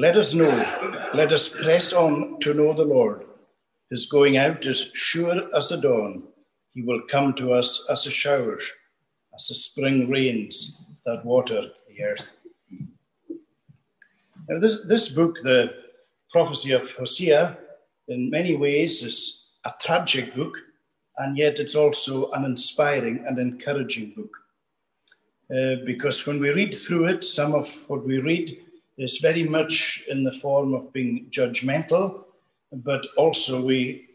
Let us know, let us press on to know the Lord. His going out is sure as the dawn. He will come to us as a showers, as the spring rains that water the earth. Now, this, this book, the prophecy of Hosea, in many ways is a tragic book, and yet it's also an inspiring and encouraging book. Uh, because when we read through it, some of what we read is very much in the form of being judgmental, but also we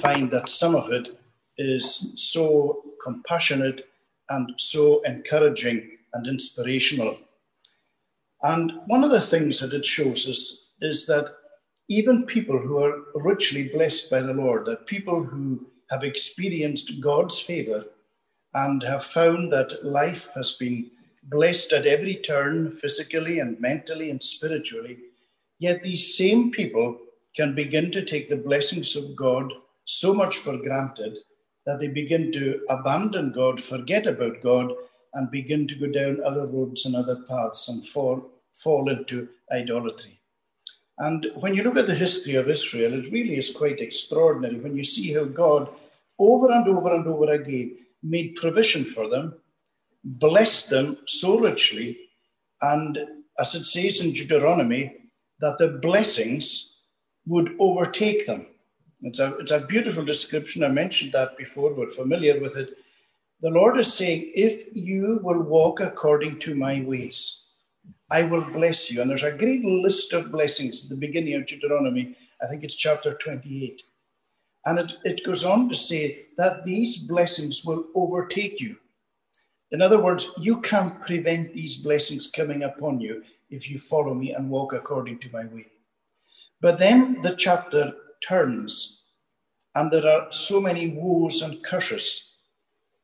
find that some of it is so compassionate and so encouraging and inspirational. And one of the things that it shows us is that even people who are richly blessed by the Lord, that people who have experienced God's favor and have found that life has been blessed at every turn, physically and mentally and spiritually, yet these same people can begin to take the blessings of God so much for granted that they begin to abandon God, forget about God, and begin to go down other roads and other paths and fall, fall into idolatry. And when you look at the history of Israel, it really is quite extraordinary when you see how God, over and over and over again, made provision for them, blessed them so richly, and as it says in Deuteronomy, that the blessings would overtake them. It's a, it's a beautiful description. I mentioned that before, we're familiar with it. The Lord is saying, If you will walk according to my ways, I will bless you. And there's a great list of blessings at the beginning of Deuteronomy. I think it's chapter 28. And it, it goes on to say that these blessings will overtake you. In other words, you can't prevent these blessings coming upon you if you follow me and walk according to my way. But then the chapter turns, and there are so many woes and curses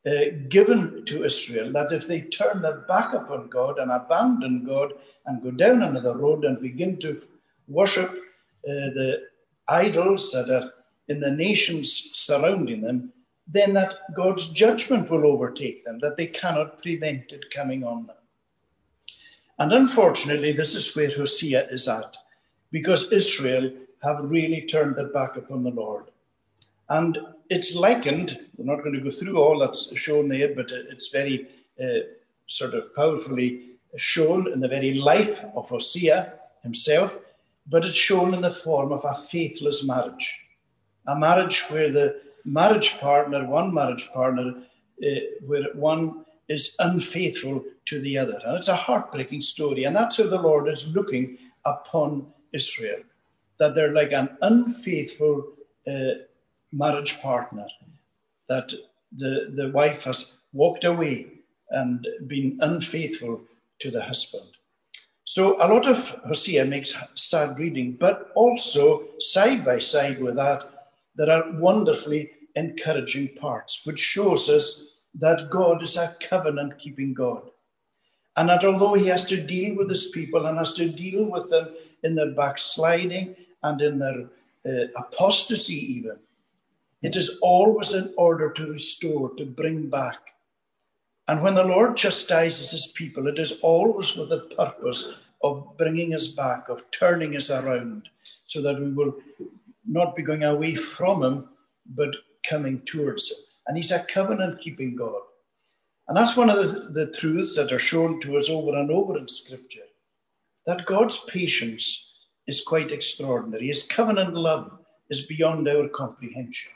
uh, given to Israel that if they turn their back upon God and abandon God and go down another road and begin to worship uh, the idols that are in the nations surrounding them, then that God's judgment will overtake them, that they cannot prevent it coming on them. And unfortunately, this is where Hosea is at, because Israel have really turned their back upon the Lord. And it's likened, we're not going to go through all that's shown there, but it's very uh, sort of powerfully shown in the very life of Hosea himself, but it's shown in the form of a faithless marriage. A marriage where the marriage partner, one marriage partner, uh, where one is unfaithful to the other. And it's a heartbreaking story. And that's how the Lord is looking upon Israel, that they're like an unfaithful uh, marriage partner, that the, the wife has walked away and been unfaithful to the husband. So a lot of Hosea makes sad reading, but also side by side with that, there are wonderfully encouraging parts, which shows us that God is a covenant keeping God. And that although he has to deal with his people and has to deal with them in their backsliding and in their uh, apostasy, even, it is always in order to restore, to bring back. And when the Lord chastises his people, it is always with the purpose of bringing us back, of turning us around, so that we will not be going away from him, but coming towards him. And he's a covenant keeping God. And that's one of the, the truths that are shown to us over and over in Scripture that God's patience is quite extraordinary. His covenant love is beyond our comprehension.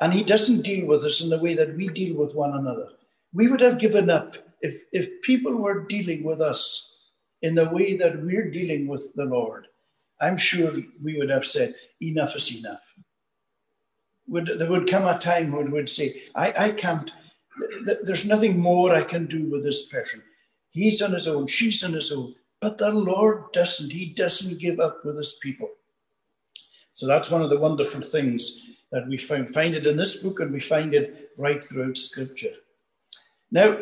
And he doesn't deal with us in the way that we deal with one another. We would have given up if, if people were dealing with us in the way that we're dealing with the Lord. I'm sure we would have said, enough is enough. Would, there would come a time when we would say, I, I can't, there's nothing more I can do with this person. He's on his own, she's on his own. But the Lord doesn't. He doesn't give up with his people. So that's one of the wonderful things that we find, find it in this book and we find it right throughout Scripture. Now,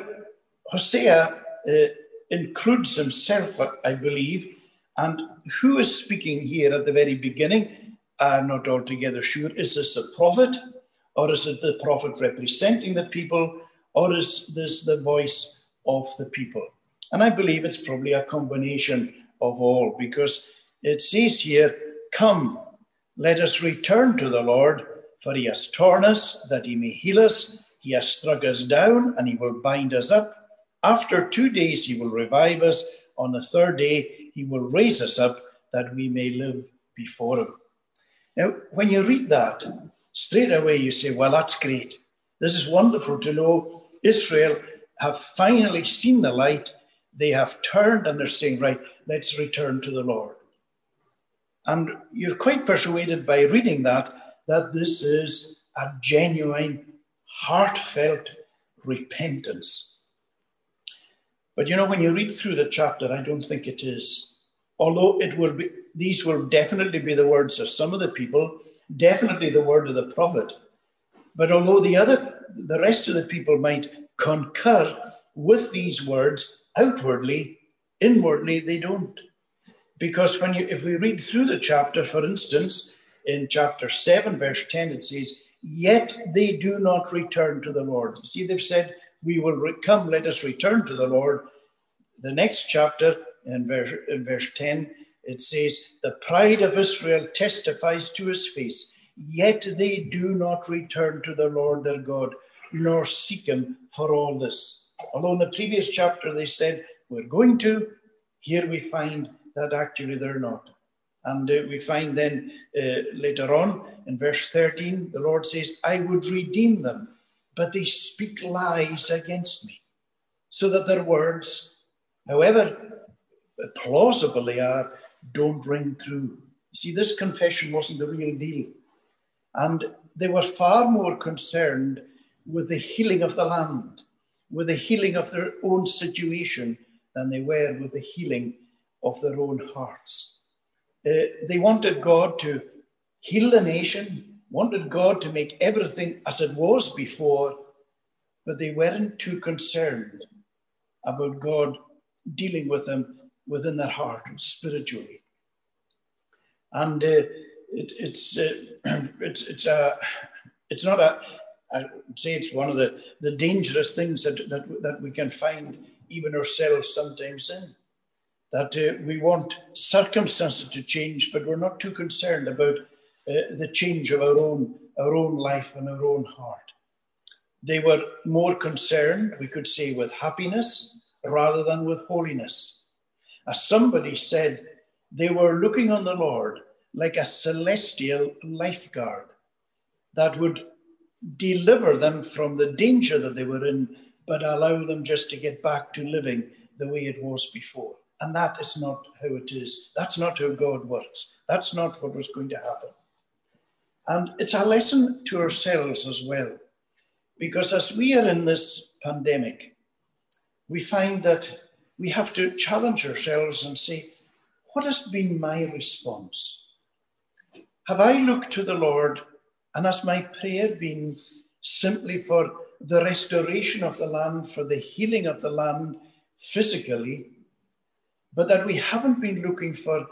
Hosea uh, includes himself, I believe, and who is speaking here at the very beginning? I'm not altogether sure. Is this a prophet, or is it the prophet representing the people, or is this the voice of the people? And I believe it's probably a combination of all, because It says here, Come, let us return to the Lord, for he has torn us that he may heal us. He has struck us down and he will bind us up. After two days, he will revive us. On the third day, he will raise us up that we may live before him. Now, when you read that, straight away you say, Well, that's great. This is wonderful to know Israel have finally seen the light. They have turned and they're saying, Right, let's return to the Lord. And you're quite persuaded by reading that that this is a genuine, heartfelt repentance. But you know, when you read through the chapter, I don't think it is. Although it will be, these will definitely be the words of some of the people, definitely the word of the prophet. But although the other, the rest of the people might concur with these words outwardly, inwardly they don't. Because when you, if we read through the chapter, for instance, in chapter 7, verse 10, it says, Yet they do not return to the Lord. See, they've said, We will re- come, let us return to the Lord. The next chapter, in verse, in verse 10, it says, The pride of Israel testifies to his face, yet they do not return to the Lord their God, nor seek him for all this. Although in the previous chapter they said, We're going to, here we find that actually they're not. And uh, we find then uh, later on in verse 13, the Lord says, I would redeem them, but they speak lies against me, so that their words, however plausible they are, don't ring true. See, this confession wasn't the real deal. And they were far more concerned with the healing of the land, with the healing of their own situation, than they were with the healing of their own hearts. Uh, they wanted God to heal the nation, wanted God to make everything as it was before, but they weren't too concerned about God dealing with them within their heart spiritually. And uh, it, it's, uh, it's, it's, a, it's not a, I would say it's one of the, the dangerous things that, that, that we can find even ourselves sometimes in that uh, we want circumstances to change, but we're not too concerned about uh, the change of our own, our own life and our own heart. They were more concerned, we could say, with happiness rather than with holiness. As somebody said, they were looking on the Lord like a celestial lifeguard that would deliver them from the danger that they were in, but allow them just to get back to living the way it was before. And that is not how it is. That's not how God works. That's not what was going to happen. And it's a lesson to ourselves as well. Because as we are in this pandemic, we find that we have to challenge ourselves and say, what has been my response? Have I looked to the Lord and has my prayer been simply for the restoration of the land, for the healing of the land physically? but that we haven't been looking for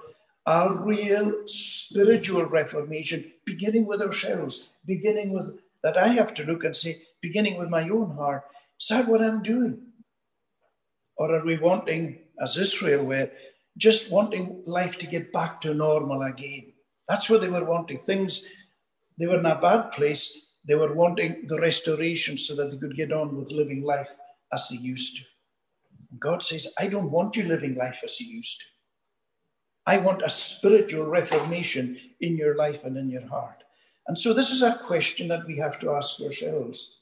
a real spiritual reformation, beginning with ourselves, beginning with that I have to look and say, beginning with my own heart, is that what I'm doing? Or are we wanting, as Israel were, just wanting life to get back to normal again? That's what they were wanting. Things, they were in a bad place. They were wanting the restoration so that they could get on with living life as they used to. God says, I don't want you living life as you used to. I want a spiritual reformation in your life and in your heart. And so, this is a question that we have to ask ourselves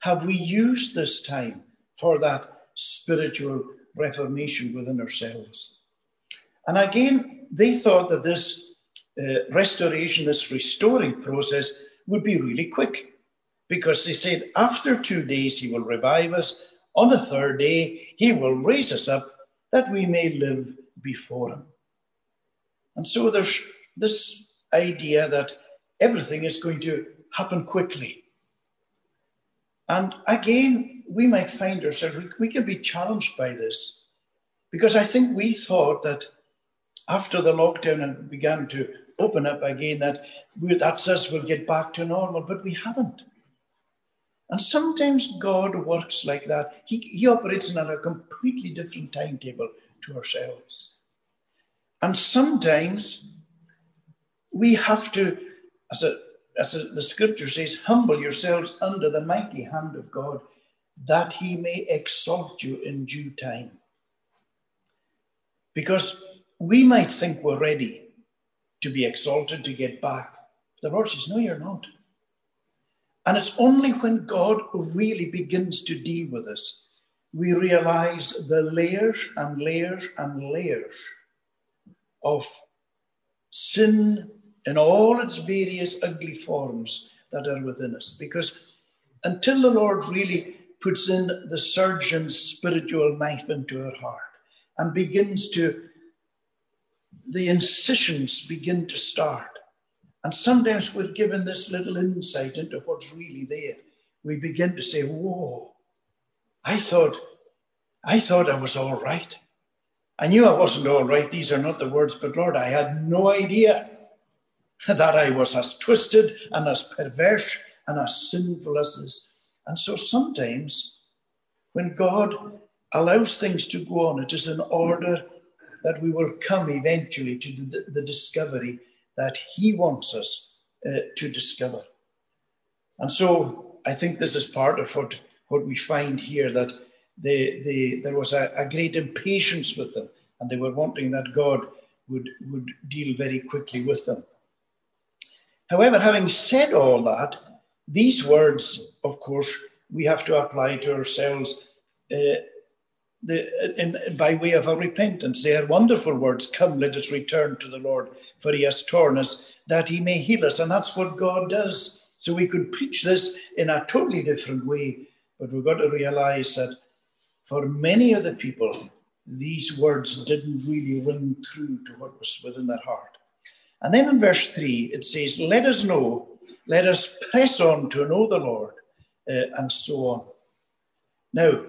Have we used this time for that spiritual reformation within ourselves? And again, they thought that this uh, restoration, this restoring process would be really quick because they said, after two days, he will revive us on the third day, he will raise us up that we may live before him. And so there's this idea that everything is going to happen quickly. And again, we might find ourselves, we can be challenged by this because I think we thought that after the lockdown and began to open up again, that that's us, we'll get back to normal, but we haven't. And sometimes God works like that. He, he operates in a completely different timetable to ourselves. And sometimes we have to, as, a, as the scripture says, humble yourselves under the mighty hand of God that he may exalt you in due time. Because we might think we're ready to be exalted, to get back. The Lord says, No, you're not. And it's only when God really begins to deal with us, we realize the layers and layers and layers of sin in all its various ugly forms that are within us. Because until the Lord really puts in the surgeon's spiritual knife into her heart and begins to, the incisions begin to start. And sometimes we're given this little insight into what's really there. We begin to say, Whoa, I thought, I thought I was all right. I knew I wasn't all right. These are not the words, but Lord, I had no idea that I was as twisted and as perverse and as sinful as this. And so sometimes when God allows things to go on, it is in order that we will come eventually to the, the discovery that He wants us uh, to discover. And so I think this is part of what, what we find here that they, they, there was a, a great impatience with them, and they were wanting that God would, would deal very quickly with them. However, having said all that, these words, of course, we have to apply to ourselves uh, the, in, by way of a repentance. They are wonderful words. Come, let us return to the Lord, for he has torn us, that he may heal us. And that's what God does. So we could preach this in a totally different way, but we've got to realize that for many of the people, these words didn't really ring true to what was within their heart. And then in verse 3, it says, Let us know, let us press on to know the Lord, uh, and so on. Now,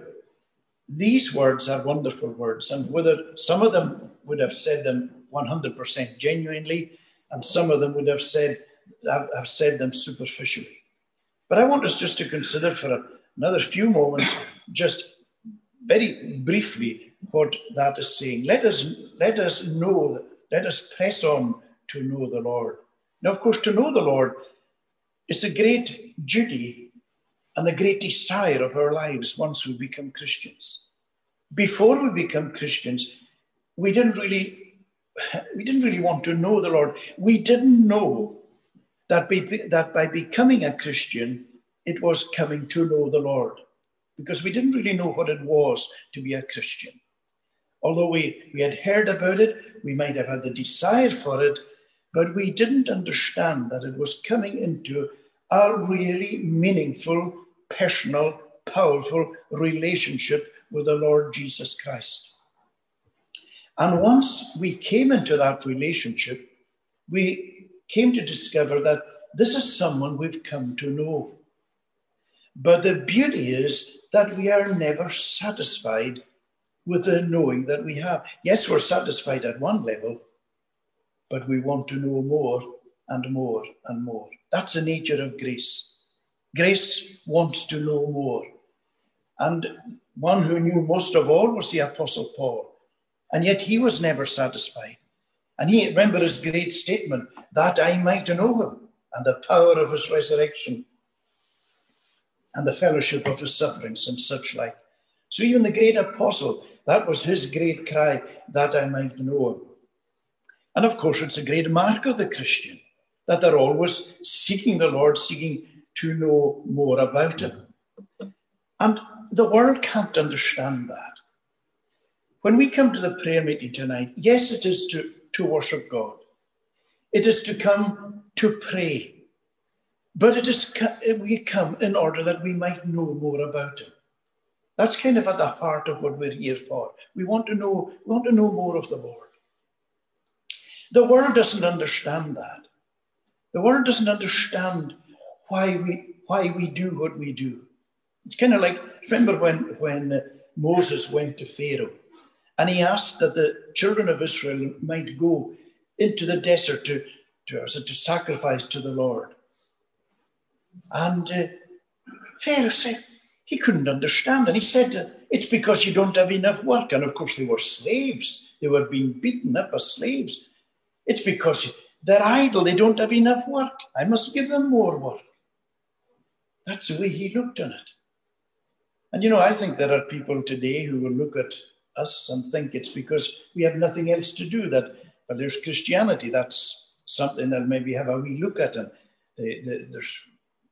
these words are wonderful words, and whether some of them would have said them 100% genuinely, and some of them would have said have said them superficially. But I want us just to consider for another few moments, just very briefly, what that is saying. Let us let us know, let us press on to know the Lord. Now, of course, to know the Lord is a great duty and the great desire of our lives once we become Christians. Before we become Christians, we didn't really, we didn't really want to know the Lord. We didn't know that, be, that by becoming a Christian, it was coming to know the Lord, because we didn't really know what it was to be a Christian. Although we, we had heard about it, we might have had the desire for it, but we didn't understand that it was coming into a really meaningful personal, powerful relationship with the Lord Jesus Christ. And once we came into that relationship, we came to discover that this is someone we've come to know. But the beauty is that we are never satisfied with the knowing that we have. Yes, we're satisfied at one level, but we want to know more and more and more. That's the nature of grace. Grace wants to know more. And one who knew most of all was the Apostle Paul. And yet he was never satisfied. And he, remember his great statement, that I might know him and the power of his resurrection and the fellowship of his sufferings and such like. So even the great apostle, that was his great cry, that I might know him. And of course, it's a great mark of the Christian that they're always seeking the Lord, seeking to know more about Him. And the world can't understand that. When we come to the prayer meeting tonight, yes, it is to, to worship God, it is to come to pray. But it is we come in order that we might know more about him. That's kind of at the heart of what we're here for. We want to know, we want to know more of the Lord. The world doesn't understand that. The world doesn't understand why we why we do what we do. It's kind of like remember when when uh, Moses went to Pharaoh and he asked that the children of Israel might go into the desert to to, to sacrifice to the Lord. And uh, Pharaoh said, he couldn't understand. And he said, It's because you don't have enough work. And of course, they were slaves. They were being beaten up as slaves. It's because they're idle. They don't have enough work. I must give them more work. That's the way he looked on it. And you know, I think there are people today who will look at us and think it's because we have nothing else to do that, but there's Christianity. That's something that maybe have a wee look at and they, they, there's,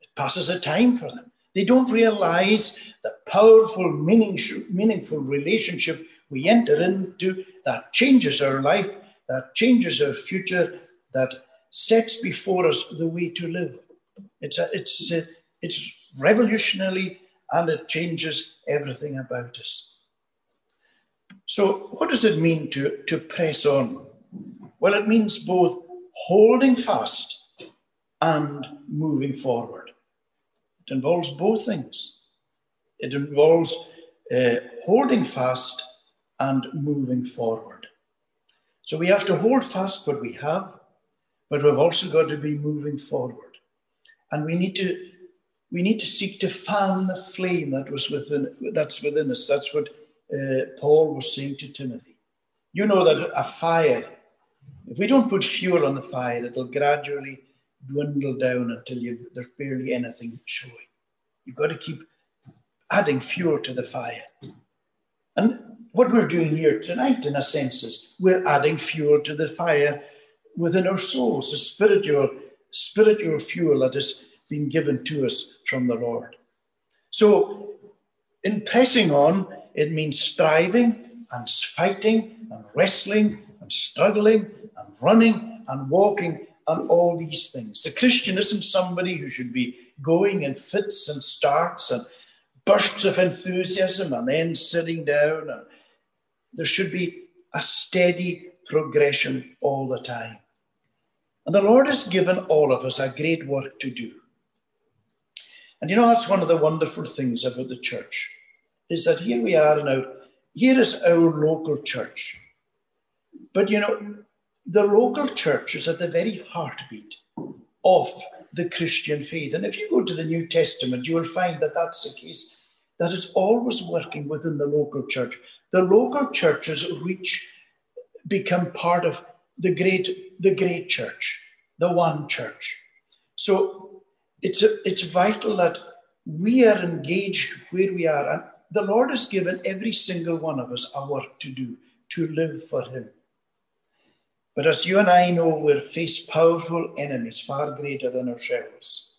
it passes a time for them. They don't realize the powerful, meaningful relationship we enter into that changes our life, that changes our future, that sets before us the way to live. It's, a, it's, a, it's revolutionary and it changes everything about us. So, what does it mean to, to press on? Well, it means both holding fast and moving forward. It involves both things. It involves uh, holding fast and moving forward. So we have to hold fast what we have, but we've also got to be moving forward. And we need to we need to seek to fan the flame that was within that's within us. That's what uh, Paul was saying to Timothy. You know that a fire, if we don't put fuel on the fire, it'll gradually dwindle down until you, there's barely anything showing. You've got to keep adding fuel to the fire. And what we're doing here tonight, in a sense, is we're adding fuel to the fire within our souls, the spiritual, spiritual fuel that has been given to us from the Lord. So, in pressing on, it means striving and fighting and wrestling and struggling and running and walking and all these things. A Christian isn't somebody who should be going in fits and starts and bursts of enthusiasm and then sitting down. And there should be a steady progression all the time. And the Lord has given all of us a great work to do. And you know, that's one of the wonderful things about the church, is that here we are now, here is our local church. But you know, the local church is at the very heartbeat of the Christian faith. And if you go to the New Testament, you will find that that's the case, that it's always working within the local church. The local churches reach, become part of the great, the great church, the one church. So it's, a, it's vital that we are engaged where we are. And the Lord has given every single one of us a work to do, to live for Him. But as you and I know, we face powerful enemies far greater than ourselves.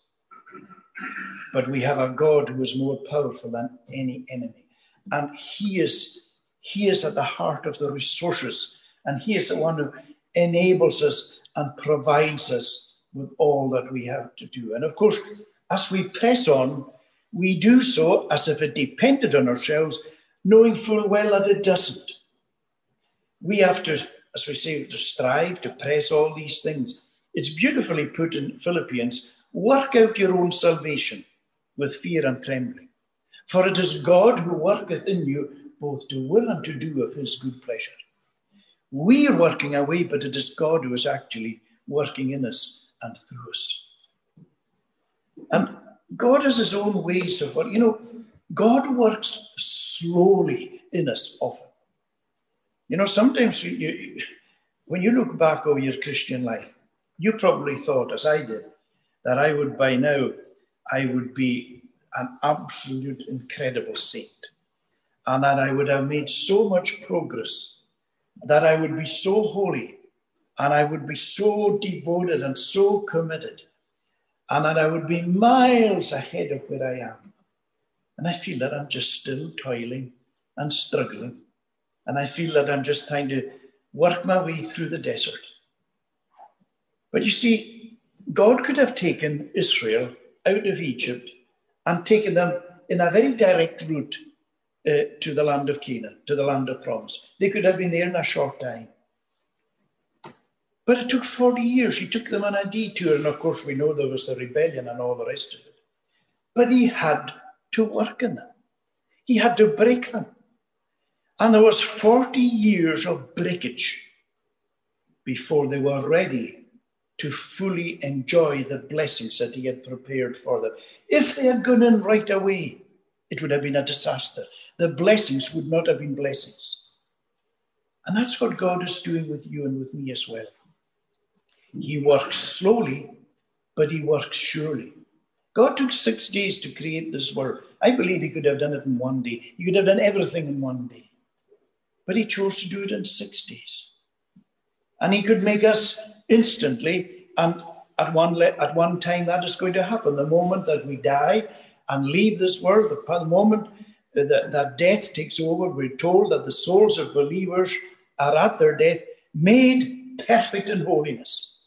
But we have a God who is more powerful than any enemy. And He is, he is at the heart of the resources, and He is the one who enables us and provides us with all that we have to do. And of course, as we press on, we do so as if it depended on ourselves, knowing full well that it doesn't. We have to as we say, to strive, to press all these things. It's beautifully put in Philippians work out your own salvation with fear and trembling. For it is God who worketh in you both to will and to do of his good pleasure. We are working away, but it is God who is actually working in us and through us. And God has his own ways of what, you know, God works slowly in us often. You know, sometimes you, you, when you look back over your Christian life, you probably thought, as I did, that I would by now, I would be an absolute incredible saint. And that I would have made so much progress, that I would be so holy, and I would be so devoted and so committed, and that I would be miles ahead of where I am. And I feel that I'm just still toiling and struggling and I feel that I'm just trying to work my way through the desert. But you see, God could have taken Israel out of Egypt and taken them in a very direct route uh, to the land of Canaan, to the land of promise. They could have been there in a short time. But it took 40 years. He took them on a detour. And of course, we know there was a rebellion and all the rest of it. But he had to work in them, he had to break them. And there was 40 years of breakage before they were ready to fully enjoy the blessings that he had prepared for them. If they had gone in right away, it would have been a disaster. The blessings would not have been blessings. And that's what God is doing with you and with me as well. He works slowly, but he works surely. God took six days to create this world. I believe he could have done it in one day. He could have done everything in one day. But he chose to do it in six days. And he could make us instantly, and at one, le- at one time that is going to happen. The moment that we die and leave this world, the moment that, that death takes over, we're told that the souls of believers are at their death made perfect in holiness.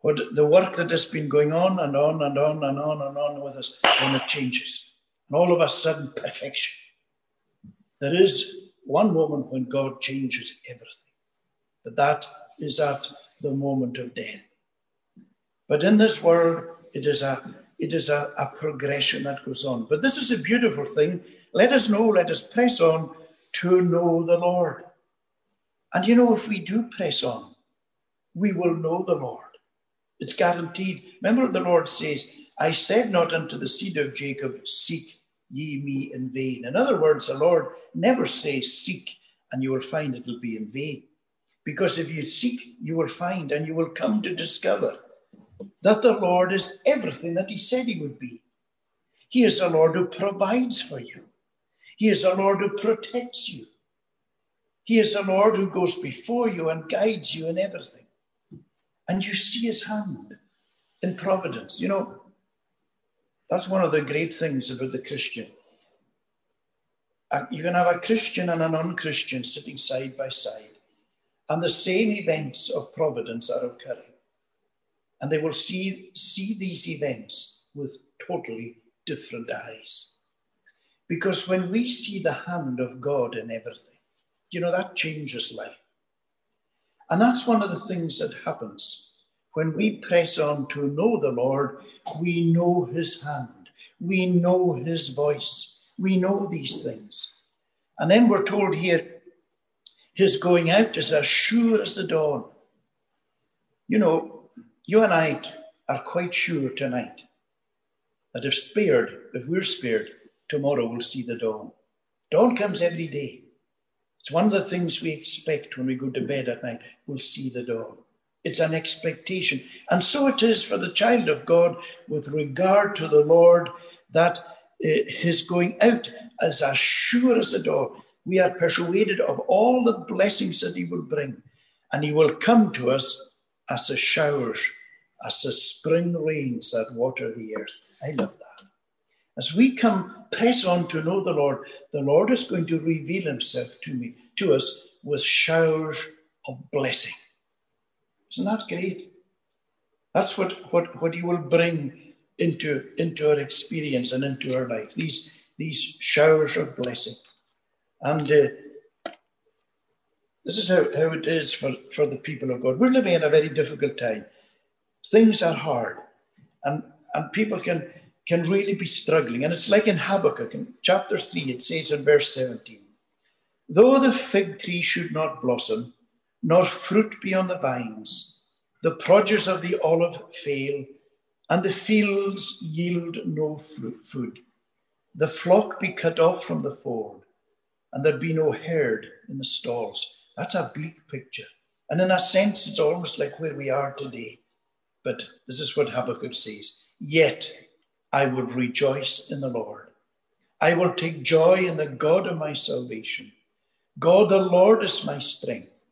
What the work that has been going on and on and on and on and on with us, when it changes. And all of a sudden, perfection. There is one moment when God changes everything, but that is at the moment of death. But in this world, it is a it is a, a progression that goes on. But this is a beautiful thing. Let us know, let us press on to know the Lord. And you know, if we do press on, we will know the Lord. It's guaranteed. Remember, the Lord says, I said not unto the seed of Jacob, Seek ye me in vain. In other words, the Lord never says, Seek, and you will find it will be in vain. Because if you seek, you will find, and you will come to discover that the Lord is everything that He said He would be. He is a Lord who provides for you, He is a Lord who protects you, He is a Lord who goes before you and guides you in everything. And you see His hand in providence. You know, that's one of the great things about the Christian. Uh, you can have a Christian and a non Christian sitting side by side, and the same events of providence are occurring and they will see, see these events with totally different eyes. Because when we see the hand of God in everything, you know, that changes life. And that's one of the things that happens. When we press on to know the Lord, we know his hand, we know his voice, we know these things. And then we're told here, his going out is as sure as the dawn. You know, you and I are quite sure tonight that if spared, if we're spared, tomorrow we'll see the dawn. Dawn comes every day. It's one of the things we expect when we go to bed at night. We'll see the dawn. It's an expectation. And so it is for the child of God with regard to the Lord that uh, his going out is as sure as the dawn. We are persuaded of all the blessings that he will bring, and he will come to us as the showers, as the spring rains that water the earth. I love that. As we come, press on to know the Lord, the Lord is going to reveal himself to me, to us, with showers of blessing. Isn't that great? That's what, what, what he will bring into, into our experience and into our life, these, these showers of blessing. And uh, this is how, how it is for, for the people of God. We're living in a very difficult time. Things are hard, and, and people can, can really be struggling. And it's like in Habakkuk, in chapter 3, it says in verse 17 Though the fig tree should not blossom, nor fruit be on the vines, the produce of the olive fail, and the fields yield no food, the flock be cut off from the fold, and there be no herd in the stalls that's a bleak picture. And in a sense, it's almost like where we are today. But this is what Habakkuk says Yet I will rejoice in the Lord. I will take joy in the God of my salvation. God the Lord is my strength.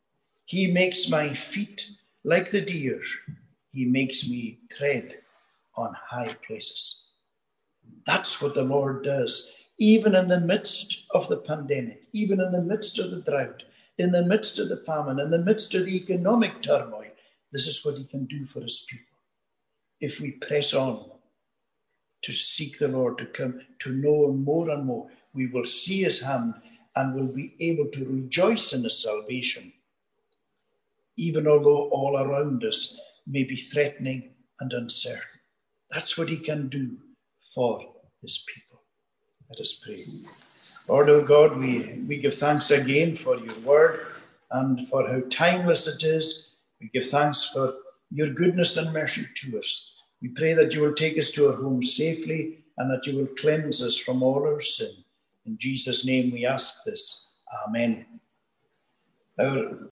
He makes my feet like the deer, He makes me tread on high places. That's what the Lord does, even in the midst of the pandemic, even in the midst of the drought, in the midst of the famine, in the midst of the economic turmoil, this is what he can do for his people. If we press on to seek the Lord, to come to know him more and more, we will see his hand and will be able to rejoice in his salvation, even although all around us may be threatening and uncertain. That's what he can do for his people. Let us pray. Lord, our God, we, we give thanks again for your word and for how timeless it is. We give thanks for your goodness and mercy to us. We pray that you will take us to our home safely and that you will cleanse us from all our sin. In Jesus' name we ask this. Amen. Our